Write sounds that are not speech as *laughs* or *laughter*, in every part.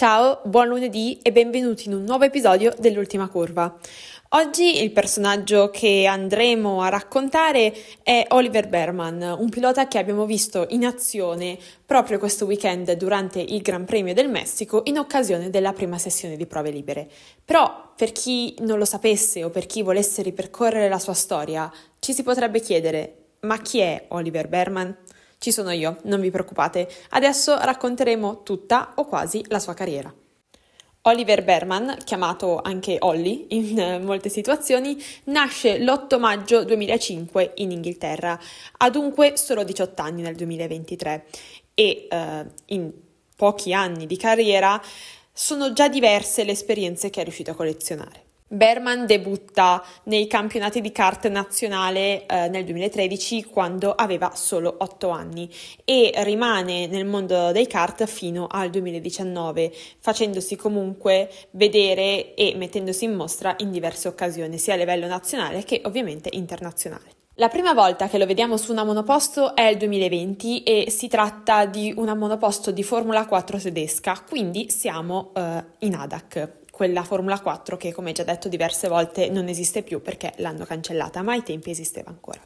Ciao, buon lunedì e benvenuti in un nuovo episodio dell'ultima curva. Oggi il personaggio che andremo a raccontare è Oliver Berman, un pilota che abbiamo visto in azione proprio questo weekend durante il Gran Premio del Messico in occasione della prima sessione di prove libere. Però, per chi non lo sapesse o per chi volesse ripercorrere la sua storia, ci si potrebbe chiedere: ma chi è Oliver Berman? Ci sono io, non vi preoccupate. Adesso racconteremo tutta o quasi la sua carriera. Oliver Berman, chiamato anche Ollie in *laughs* molte situazioni, nasce l'8 maggio 2005 in Inghilterra, ha dunque solo 18 anni nel 2023 e eh, in pochi anni di carriera sono già diverse le esperienze che è riuscito a collezionare. Berman debutta nei campionati di kart nazionale eh, nel 2013 quando aveva solo 8 anni e rimane nel mondo dei kart fino al 2019, facendosi comunque vedere e mettendosi in mostra in diverse occasioni, sia a livello nazionale che ovviamente internazionale. La prima volta che lo vediamo su una monoposto è il 2020 e si tratta di una monoposto di Formula 4 tedesca, quindi siamo uh, in ADAC quella Formula 4 che come già detto diverse volte non esiste più perché l'hanno cancellata, ma ai tempi esisteva ancora.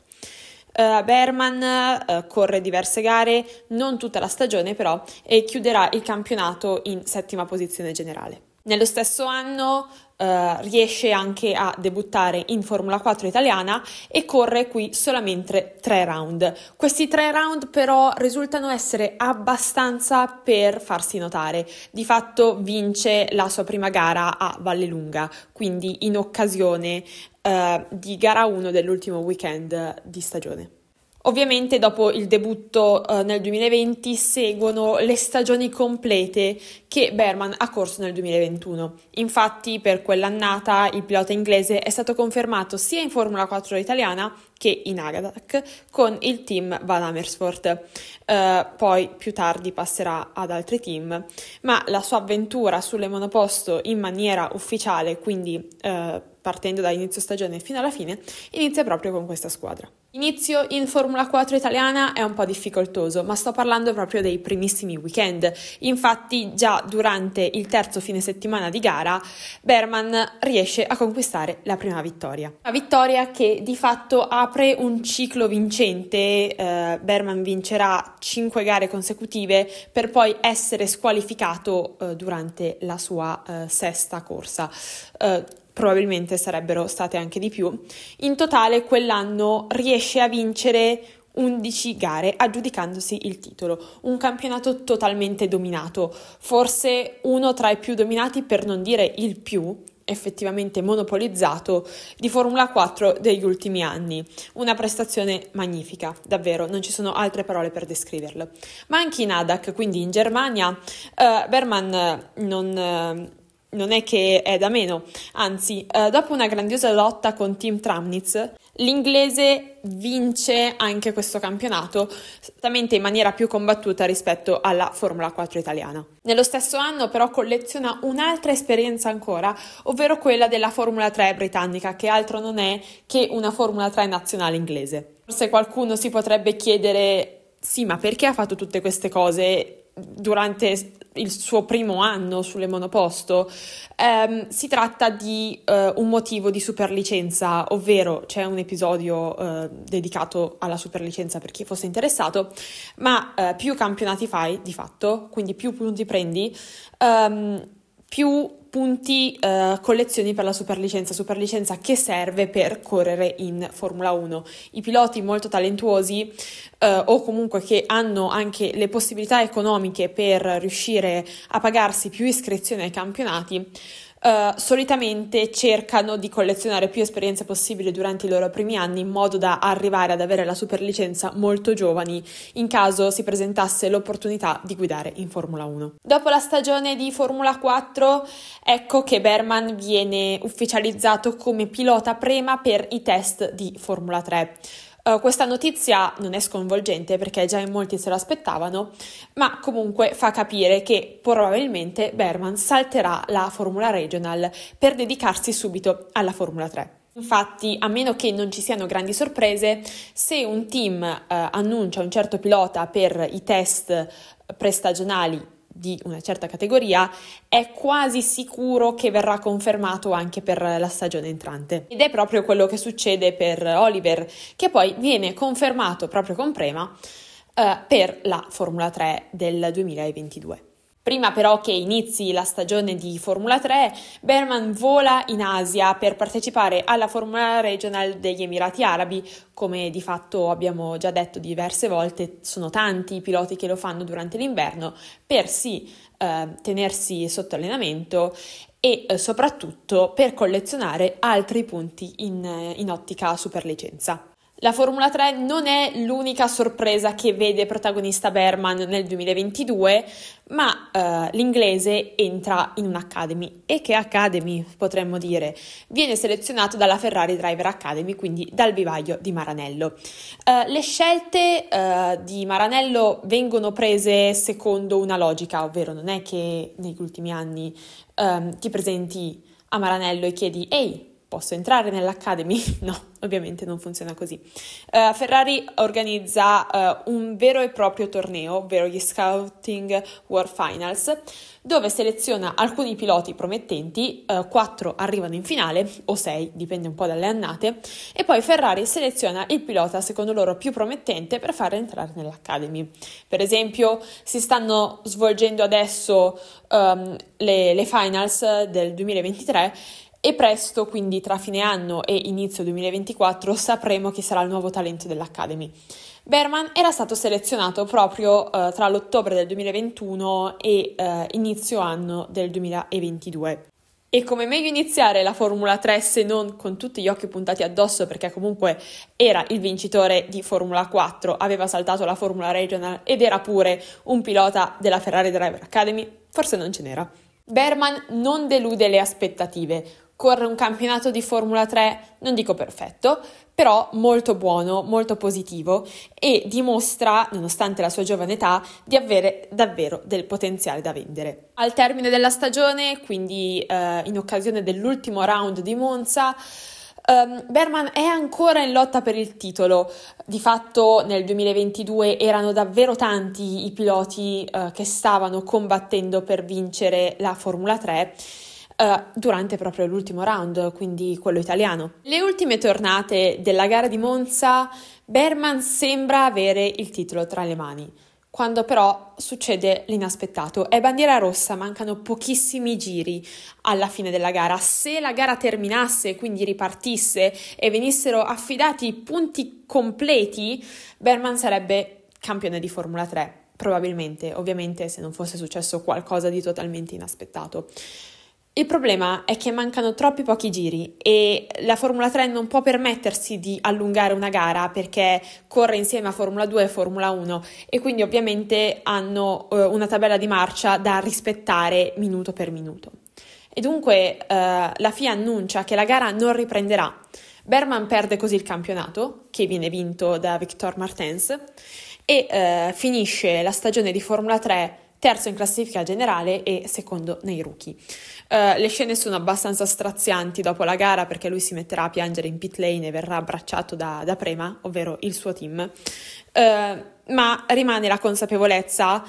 Uh, Berman uh, corre diverse gare, non tutta la stagione però, e chiuderà il campionato in settima posizione generale. Nello stesso anno Uh, riesce anche a debuttare in Formula 4 italiana e corre qui solamente tre round. Questi tre round però risultano essere abbastanza per farsi notare. Di fatto vince la sua prima gara a Vallelunga, quindi in occasione uh, di gara 1 dell'ultimo weekend di stagione. Ovviamente dopo il debutto eh, nel 2020 seguono le stagioni complete che Berman ha corso nel 2021. Infatti per quell'annata il pilota inglese è stato confermato sia in Formula 4 italiana che in Agadak con il team Van Amersfoort. Uh, poi più tardi passerà ad altri team, ma la sua avventura sulle monoposto in maniera ufficiale, quindi uh, partendo da inizio stagione fino alla fine, inizia proprio con questa squadra. Inizio in Formula 4 italiana è un po' difficoltoso, ma sto parlando proprio dei primissimi weekend. Infatti, già durante il terzo fine settimana di gara, Berman riesce a conquistare la prima vittoria. Una vittoria che di fatto apre un ciclo vincente. Eh, Berman vincerà 5 gare consecutive per poi essere squalificato eh, durante la sua eh, sesta corsa eh, probabilmente sarebbero state anche di più. In totale quell'anno riesce a vincere 11 gare aggiudicandosi il titolo, un campionato totalmente dominato, forse uno tra i più dominati per non dire il più effettivamente monopolizzato di Formula 4 degli ultimi anni. Una prestazione magnifica, davvero, non ci sono altre parole per descriverlo. Ma anche in ADAC, quindi in Germania, uh, Berman non... Uh, non è che è da meno, anzi, eh, dopo una grandiosa lotta con Team Tramnitz, l'inglese vince anche questo campionato, certamente in maniera più combattuta rispetto alla Formula 4 italiana. Nello stesso anno però colleziona un'altra esperienza ancora, ovvero quella della Formula 3 britannica, che altro non è che una Formula 3 nazionale inglese. Forse qualcuno si potrebbe chiedere sì, ma perché ha fatto tutte queste cose durante il suo primo anno sulle monoposto, ehm, si tratta di eh, un motivo di superlicenza, ovvero c'è un episodio eh, dedicato alla superlicenza per chi fosse interessato, ma eh, più campionati fai di fatto, quindi più punti prendi, ehm, più punti uh, collezioni per la superlicenza, superlicenza che serve per correre in Formula 1. I piloti molto talentuosi uh, o comunque che hanno anche le possibilità economiche per riuscire a pagarsi più iscrizioni ai campionati Uh, solitamente cercano di collezionare più esperienze possibili durante i loro primi anni in modo da arrivare ad avere la superlicenza molto giovani in caso si presentasse l'opportunità di guidare in Formula 1. Dopo la stagione di Formula 4 ecco che Berman viene ufficializzato come pilota prema per i test di Formula 3. Uh, questa notizia non è sconvolgente perché già in molti se lo aspettavano, ma comunque fa capire che probabilmente Berman salterà la Formula Regional per dedicarsi subito alla Formula 3. Infatti, a meno che non ci siano grandi sorprese, se un team uh, annuncia un certo pilota per i test prestagionali di una certa categoria, è quasi sicuro che verrà confermato anche per la stagione entrante. Ed è proprio quello che succede per Oliver, che poi viene confermato proprio con Prema eh, per la Formula 3 del 2022. Prima però che inizi la stagione di Formula 3, Berman vola in Asia per partecipare alla Formula Regional degli Emirati Arabi, come di fatto abbiamo già detto diverse volte, sono tanti i piloti che lo fanno durante l'inverno per sì eh, tenersi sotto allenamento e eh, soprattutto per collezionare altri punti in, eh, in ottica superlicenza. La Formula 3 non è l'unica sorpresa che vede protagonista Berman nel 2022, ma uh, l'inglese entra in un'academy. E che academy potremmo dire? Viene selezionato dalla Ferrari Driver Academy, quindi dal vivaio di Maranello. Uh, le scelte uh, di Maranello vengono prese secondo una logica, ovvero non è che negli ultimi anni um, ti presenti a Maranello e chiedi ehi posso entrare nell'Academy? *laughs* No, ovviamente non funziona così. Uh, Ferrari organizza uh, un vero e proprio torneo, ovvero gli Scouting World Finals, dove seleziona alcuni piloti promettenti, uh, quattro arrivano in finale, o sei, dipende un po' dalle annate, e poi Ferrari seleziona il pilota secondo loro più promettente per farlo entrare nell'Academy. Per esempio, si stanno svolgendo adesso um, le, le finals del 2023 e presto, quindi tra fine anno e inizio 2024, sapremo chi sarà il nuovo talento dell'Academy. Berman era stato selezionato proprio uh, tra l'ottobre del 2021 e uh, inizio anno del 2022. E come meglio iniziare la Formula 3 se non con tutti gli occhi puntati addosso perché comunque era il vincitore di Formula 4, aveva saltato la Formula Regional ed era pure un pilota della Ferrari Driver Academy? Forse non ce n'era. Berman non delude le aspettative, corre un campionato di Formula 3, non dico perfetto, però molto buono, molto positivo e dimostra, nonostante la sua giovane età, di avere davvero del potenziale da vendere. Al termine della stagione, quindi eh, in occasione dell'ultimo round di Monza, Um, Berman è ancora in lotta per il titolo. Di fatto nel 2022 erano davvero tanti i piloti uh, che stavano combattendo per vincere la Formula 3 Uh, durante proprio l'ultimo round, quindi quello italiano. Le ultime tornate della gara di Monza, Berman sembra avere il titolo tra le mani. Quando però succede l'inaspettato, è bandiera rossa, mancano pochissimi giri alla fine della gara. Se la gara terminasse, quindi ripartisse e venissero affidati punti completi, Berman sarebbe campione di Formula 3, probabilmente, ovviamente se non fosse successo qualcosa di totalmente inaspettato. Il problema è che mancano troppi pochi giri e la Formula 3 non può permettersi di allungare una gara perché corre insieme a Formula 2 e Formula 1 e quindi ovviamente hanno eh, una tabella di marcia da rispettare minuto per minuto. E dunque eh, la FIA annuncia che la gara non riprenderà. Berman perde così il campionato, che viene vinto da Victor Martens, e eh, finisce la stagione di Formula 3 terzo in classifica generale e secondo nei rookie. Uh, le scene sono abbastanza strazianti dopo la gara perché lui si metterà a piangere in pit lane e verrà abbracciato da, da Prema, ovvero il suo team, uh, ma rimane la consapevolezza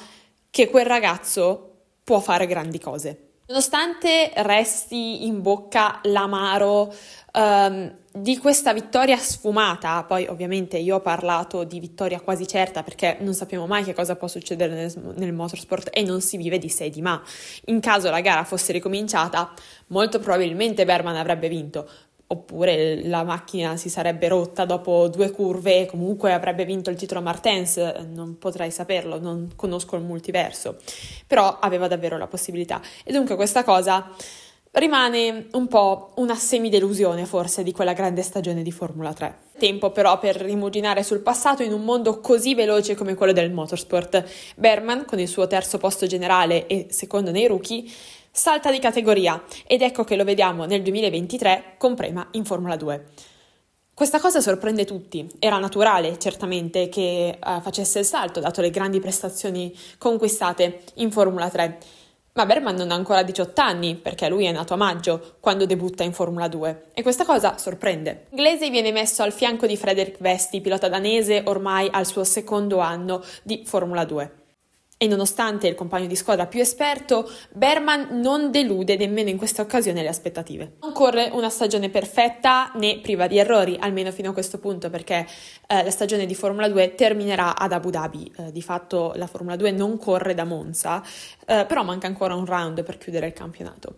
che quel ragazzo può fare grandi cose. Nonostante resti in bocca l'amaro um, di questa vittoria sfumata, poi ovviamente io ho parlato di vittoria quasi certa perché non sappiamo mai che cosa può succedere nel, nel motorsport e non si vive di sé di ma. In caso la gara fosse ricominciata, molto probabilmente Berman avrebbe vinto, oppure la macchina si sarebbe rotta dopo due curve e comunque avrebbe vinto il titolo Martens, non potrei saperlo, non conosco il multiverso, però aveva davvero la possibilità. E dunque questa cosa rimane un po' una semidelusione forse di quella grande stagione di Formula 3. Tempo però per rimuginare sul passato in un mondo così veloce come quello del motorsport. Berman, con il suo terzo posto generale e secondo nei rookie, salta di categoria ed ecco che lo vediamo nel 2023 con Prema in Formula 2. Questa cosa sorprende tutti, era naturale certamente che uh, facesse il salto dato le grandi prestazioni conquistate in Formula 3, ma Berman non ha ancora 18 anni perché lui è nato a maggio quando debutta in Formula 2 e questa cosa sorprende. L'inglese viene messo al fianco di Frederick Vesti, pilota danese ormai al suo secondo anno di Formula 2. E nonostante il compagno di squadra più esperto, Berman non delude nemmeno in questa occasione le aspettative. Non corre una stagione perfetta né priva di errori, almeno fino a questo punto, perché eh, la stagione di Formula 2 terminerà ad Abu Dhabi. Eh, di fatto la Formula 2 non corre da Monza, eh, però manca ancora un round per chiudere il campionato.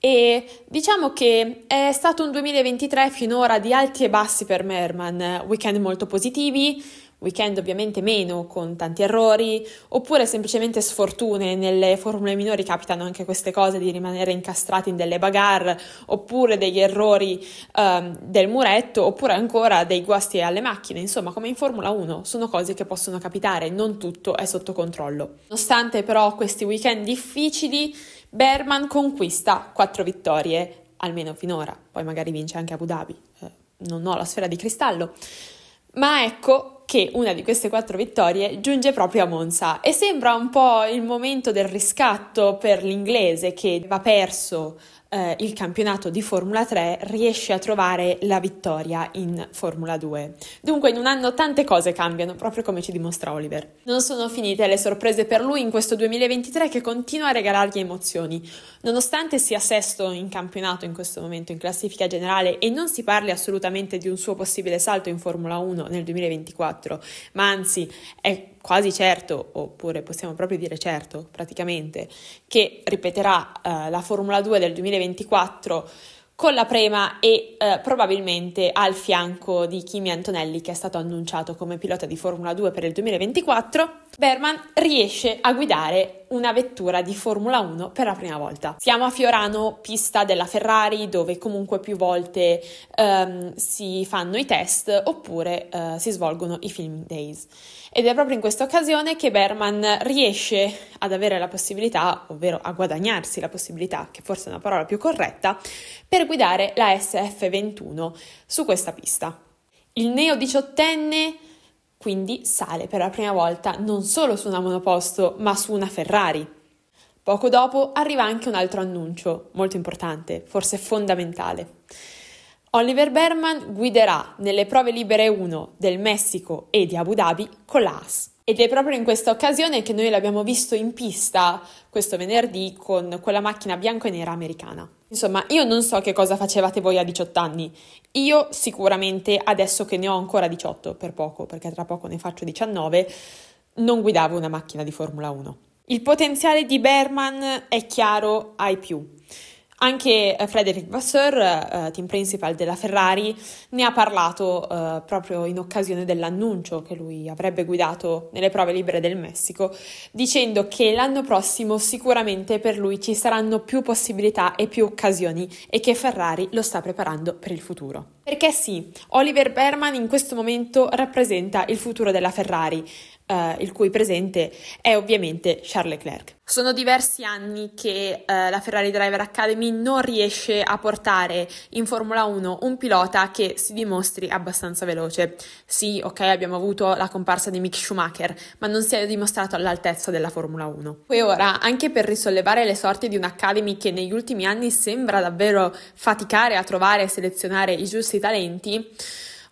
E diciamo che è stato un 2023 finora di alti e bassi per Berman, weekend molto positivi weekend ovviamente meno, con tanti errori, oppure semplicemente sfortune. Nelle formule minori capitano anche queste cose di rimanere incastrati in delle bagarre, oppure degli errori um, del muretto, oppure ancora dei guasti alle macchine. Insomma, come in Formula 1, sono cose che possono capitare, non tutto è sotto controllo. Nonostante però questi weekend difficili, Berman conquista quattro vittorie, almeno finora, poi magari vince anche Abu Dhabi. Eh, non ho la sfera di cristallo. Ma ecco, che una di queste quattro vittorie giunge proprio a Monza e sembra un po' il momento del riscatto per l'inglese che va perso eh, il campionato di Formula 3 riesce a trovare la vittoria in Formula 2. Dunque in un anno tante cose cambiano, proprio come ci dimostra Oliver. Non sono finite le sorprese per lui in questo 2023 che continua a regalargli emozioni. Nonostante sia sesto in campionato in questo momento in classifica generale e non si parli assolutamente di un suo possibile salto in Formula 1 nel 2024, ma anzi è quasi certo, oppure possiamo proprio dire certo praticamente, che ripeterà eh, la Formula 2 del 2024 con la prema e eh, probabilmente al fianco di Kimi Antonelli che è stato annunciato come pilota di Formula 2 per il 2024, Berman riesce a guidare una vettura di Formula 1 per la prima volta. Siamo a Fiorano, pista della Ferrari, dove comunque più volte ehm, si fanno i test oppure eh, si svolgono i filming days. Ed è proprio in questa occasione che Berman riesce ad avere la possibilità, ovvero a guadagnarsi la possibilità, che forse è una parola più corretta, per guidare la SF21 su questa pista. Il neo diciottenne quindi sale per la prima volta non solo su una monoposto, ma su una Ferrari. Poco dopo arriva anche un altro annuncio, molto importante, forse fondamentale. Oliver Berman guiderà nelle prove libere 1 del Messico e di Abu Dhabi con l'AS. Ed è proprio in questa occasione che noi l'abbiamo visto in pista questo venerdì con quella macchina bianco e nera americana. Insomma, io non so che cosa facevate voi a 18 anni. Io sicuramente adesso che ne ho ancora 18, per poco, perché tra poco ne faccio 19, non guidavo una macchina di Formula 1. Il potenziale di Berman è chiaro ai più. Anche eh, Frederick Vasseur, uh, team principal della Ferrari, ne ha parlato uh, proprio in occasione dell'annuncio che lui avrebbe guidato nelle prove libere del Messico, dicendo che l'anno prossimo sicuramente per lui ci saranno più possibilità e più occasioni e che Ferrari lo sta preparando per il futuro. Perché sì, Oliver Berman in questo momento rappresenta il futuro della Ferrari, uh, il cui presente è ovviamente Charles Leclerc. Sono diversi anni che uh, la Ferrari Driver Academy non riesce a portare in Formula 1 un pilota che si dimostri abbastanza veloce. Sì, ok, abbiamo avuto la comparsa di Mick Schumacher, ma non si è dimostrato all'altezza della Formula 1. E ora, anche per risollevare le sorti di un'Academy che negli ultimi anni sembra davvero faticare a trovare e selezionare i giusti talenti,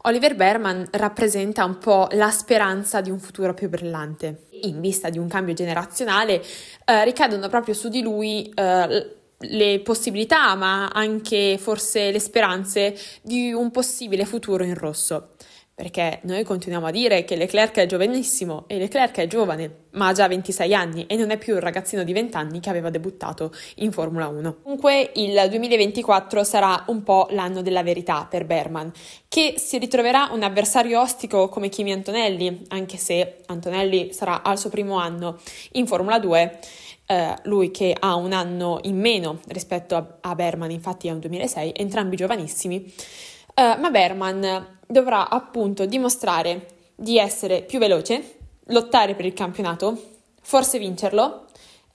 Oliver Berman rappresenta un po' la speranza di un futuro più brillante. In vista di un cambio generazionale, eh, ricadono proprio su di lui eh, le possibilità, ma anche forse le speranze di un possibile futuro in rosso perché noi continuiamo a dire che Leclerc è giovanissimo e Leclerc è giovane, ma ha già 26 anni e non è più il ragazzino di 20 anni che aveva debuttato in Formula 1. Comunque il 2024 sarà un po' l'anno della verità per Berman, che si ritroverà un avversario ostico come Kimi Antonelli, anche se Antonelli sarà al suo primo anno in Formula 2. Uh, lui che ha un anno in meno rispetto a, a Berman, infatti è un 2006, entrambi giovanissimi. Uh, ma Berman dovrà appunto dimostrare di essere più veloce, lottare per il campionato, forse vincerlo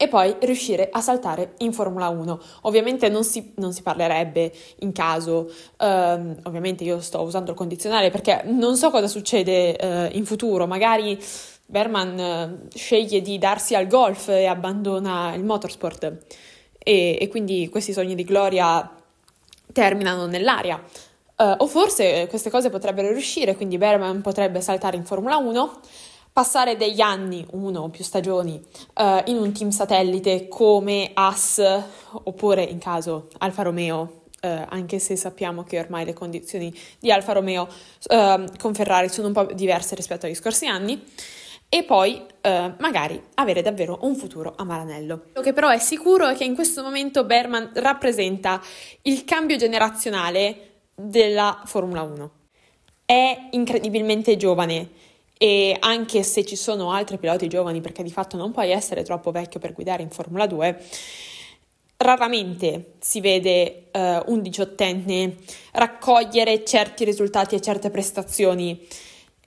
e poi riuscire a saltare in Formula 1. Ovviamente non si, non si parlerebbe in caso, um, ovviamente io sto usando il condizionale perché non so cosa succede uh, in futuro, magari Berman uh, sceglie di darsi al golf e abbandona il motorsport e, e quindi questi sogni di gloria terminano nell'aria. Uh, o forse queste cose potrebbero riuscire, quindi Berman potrebbe saltare in Formula 1, passare degli anni, uno o più stagioni, uh, in un team satellite come As oppure in caso Alfa Romeo, uh, anche se sappiamo che ormai le condizioni di Alfa Romeo uh, con Ferrari sono un po' diverse rispetto agli scorsi anni, e poi magari avere davvero un futuro a Maranello. Quello che però è sicuro è che in questo momento Berman rappresenta il cambio generazionale della Formula 1. È incredibilmente giovane e anche se ci sono altri piloti giovani, perché di fatto non puoi essere troppo vecchio per guidare in Formula 2, raramente si vede uh, un diciottenne raccogliere certi risultati e certe prestazioni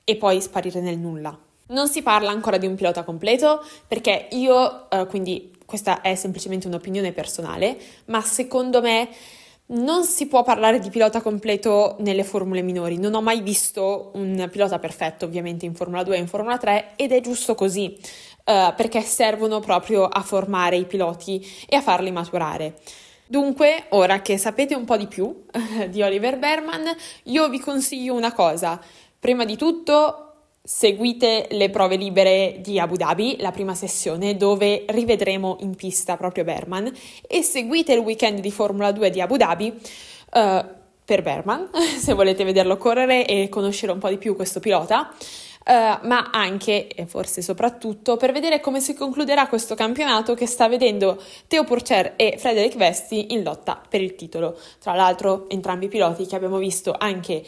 e poi sparire nel nulla. Non si parla ancora di un pilota completo perché io, uh, quindi questa è semplicemente un'opinione personale, ma secondo me non si può parlare di pilota completo nelle formule minori, non ho mai visto un pilota perfetto ovviamente in Formula 2 e in Formula 3 ed è giusto così, uh, perché servono proprio a formare i piloti e a farli maturare. Dunque, ora che sapete un po' di più *laughs* di Oliver Berman, io vi consiglio una cosa. Prima di tutto, Seguite le prove libere di Abu Dhabi, la prima sessione dove rivedremo in pista proprio Berman e seguite il weekend di Formula 2 di Abu Dhabi uh, per Berman, *laughs* se volete vederlo correre e conoscere un po' di più questo pilota. Uh, ma anche e forse soprattutto per vedere come si concluderà questo campionato che sta vedendo Teo Purcer e Frederick Vesti in lotta per il titolo. Tra l'altro, entrambi i piloti che abbiamo visto anche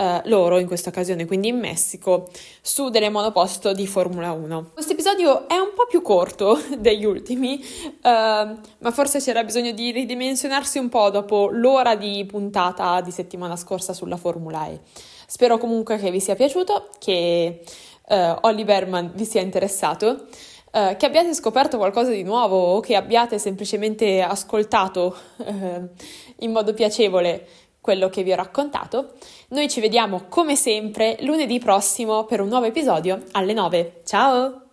eh, loro in questa occasione, quindi in Messico, su delle monoposto di Formula 1. Questo episodio è un po' più corto *laughs* degli ultimi, eh, ma forse c'era bisogno di ridimensionarsi un po' dopo l'ora di puntata di settimana scorsa sulla Formula E. Spero comunque che vi sia piaciuto, che eh, Olli Berman vi sia interessato. Uh, che abbiate scoperto qualcosa di nuovo o che abbiate semplicemente ascoltato uh, *laughs* in modo piacevole quello che vi ho raccontato. Noi ci vediamo come sempre lunedì prossimo per un nuovo episodio alle 9. Ciao!